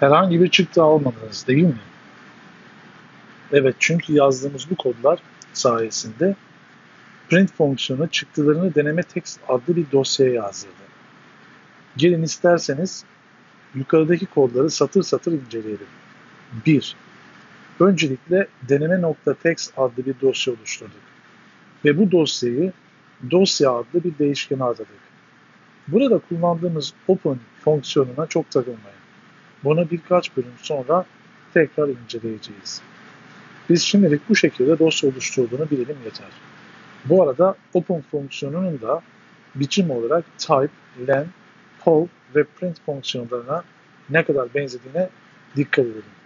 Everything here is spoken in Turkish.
Herhangi bir çıktı almadınız değil mi? Evet çünkü yazdığımız bu kodlar sayesinde print fonksiyonu çıktılarını deneme text adlı bir dosyaya yazdırdı. Gelin isterseniz yukarıdaki kodları satır satır inceleyelim. 1. Öncelikle deneme.txt adlı bir dosya oluşturduk. Ve bu dosyayı dosya adlı bir değişkene atadık. Burada kullandığımız open fonksiyonuna çok takılmayın. Bunu birkaç bölüm sonra tekrar inceleyeceğiz. Biz şimdilik bu şekilde dosya oluşturduğunu bilelim yeter. Bu arada open fonksiyonunun da biçim olarak type, len, poll ve print fonksiyonlarına ne kadar benzediğine dikkat edelim.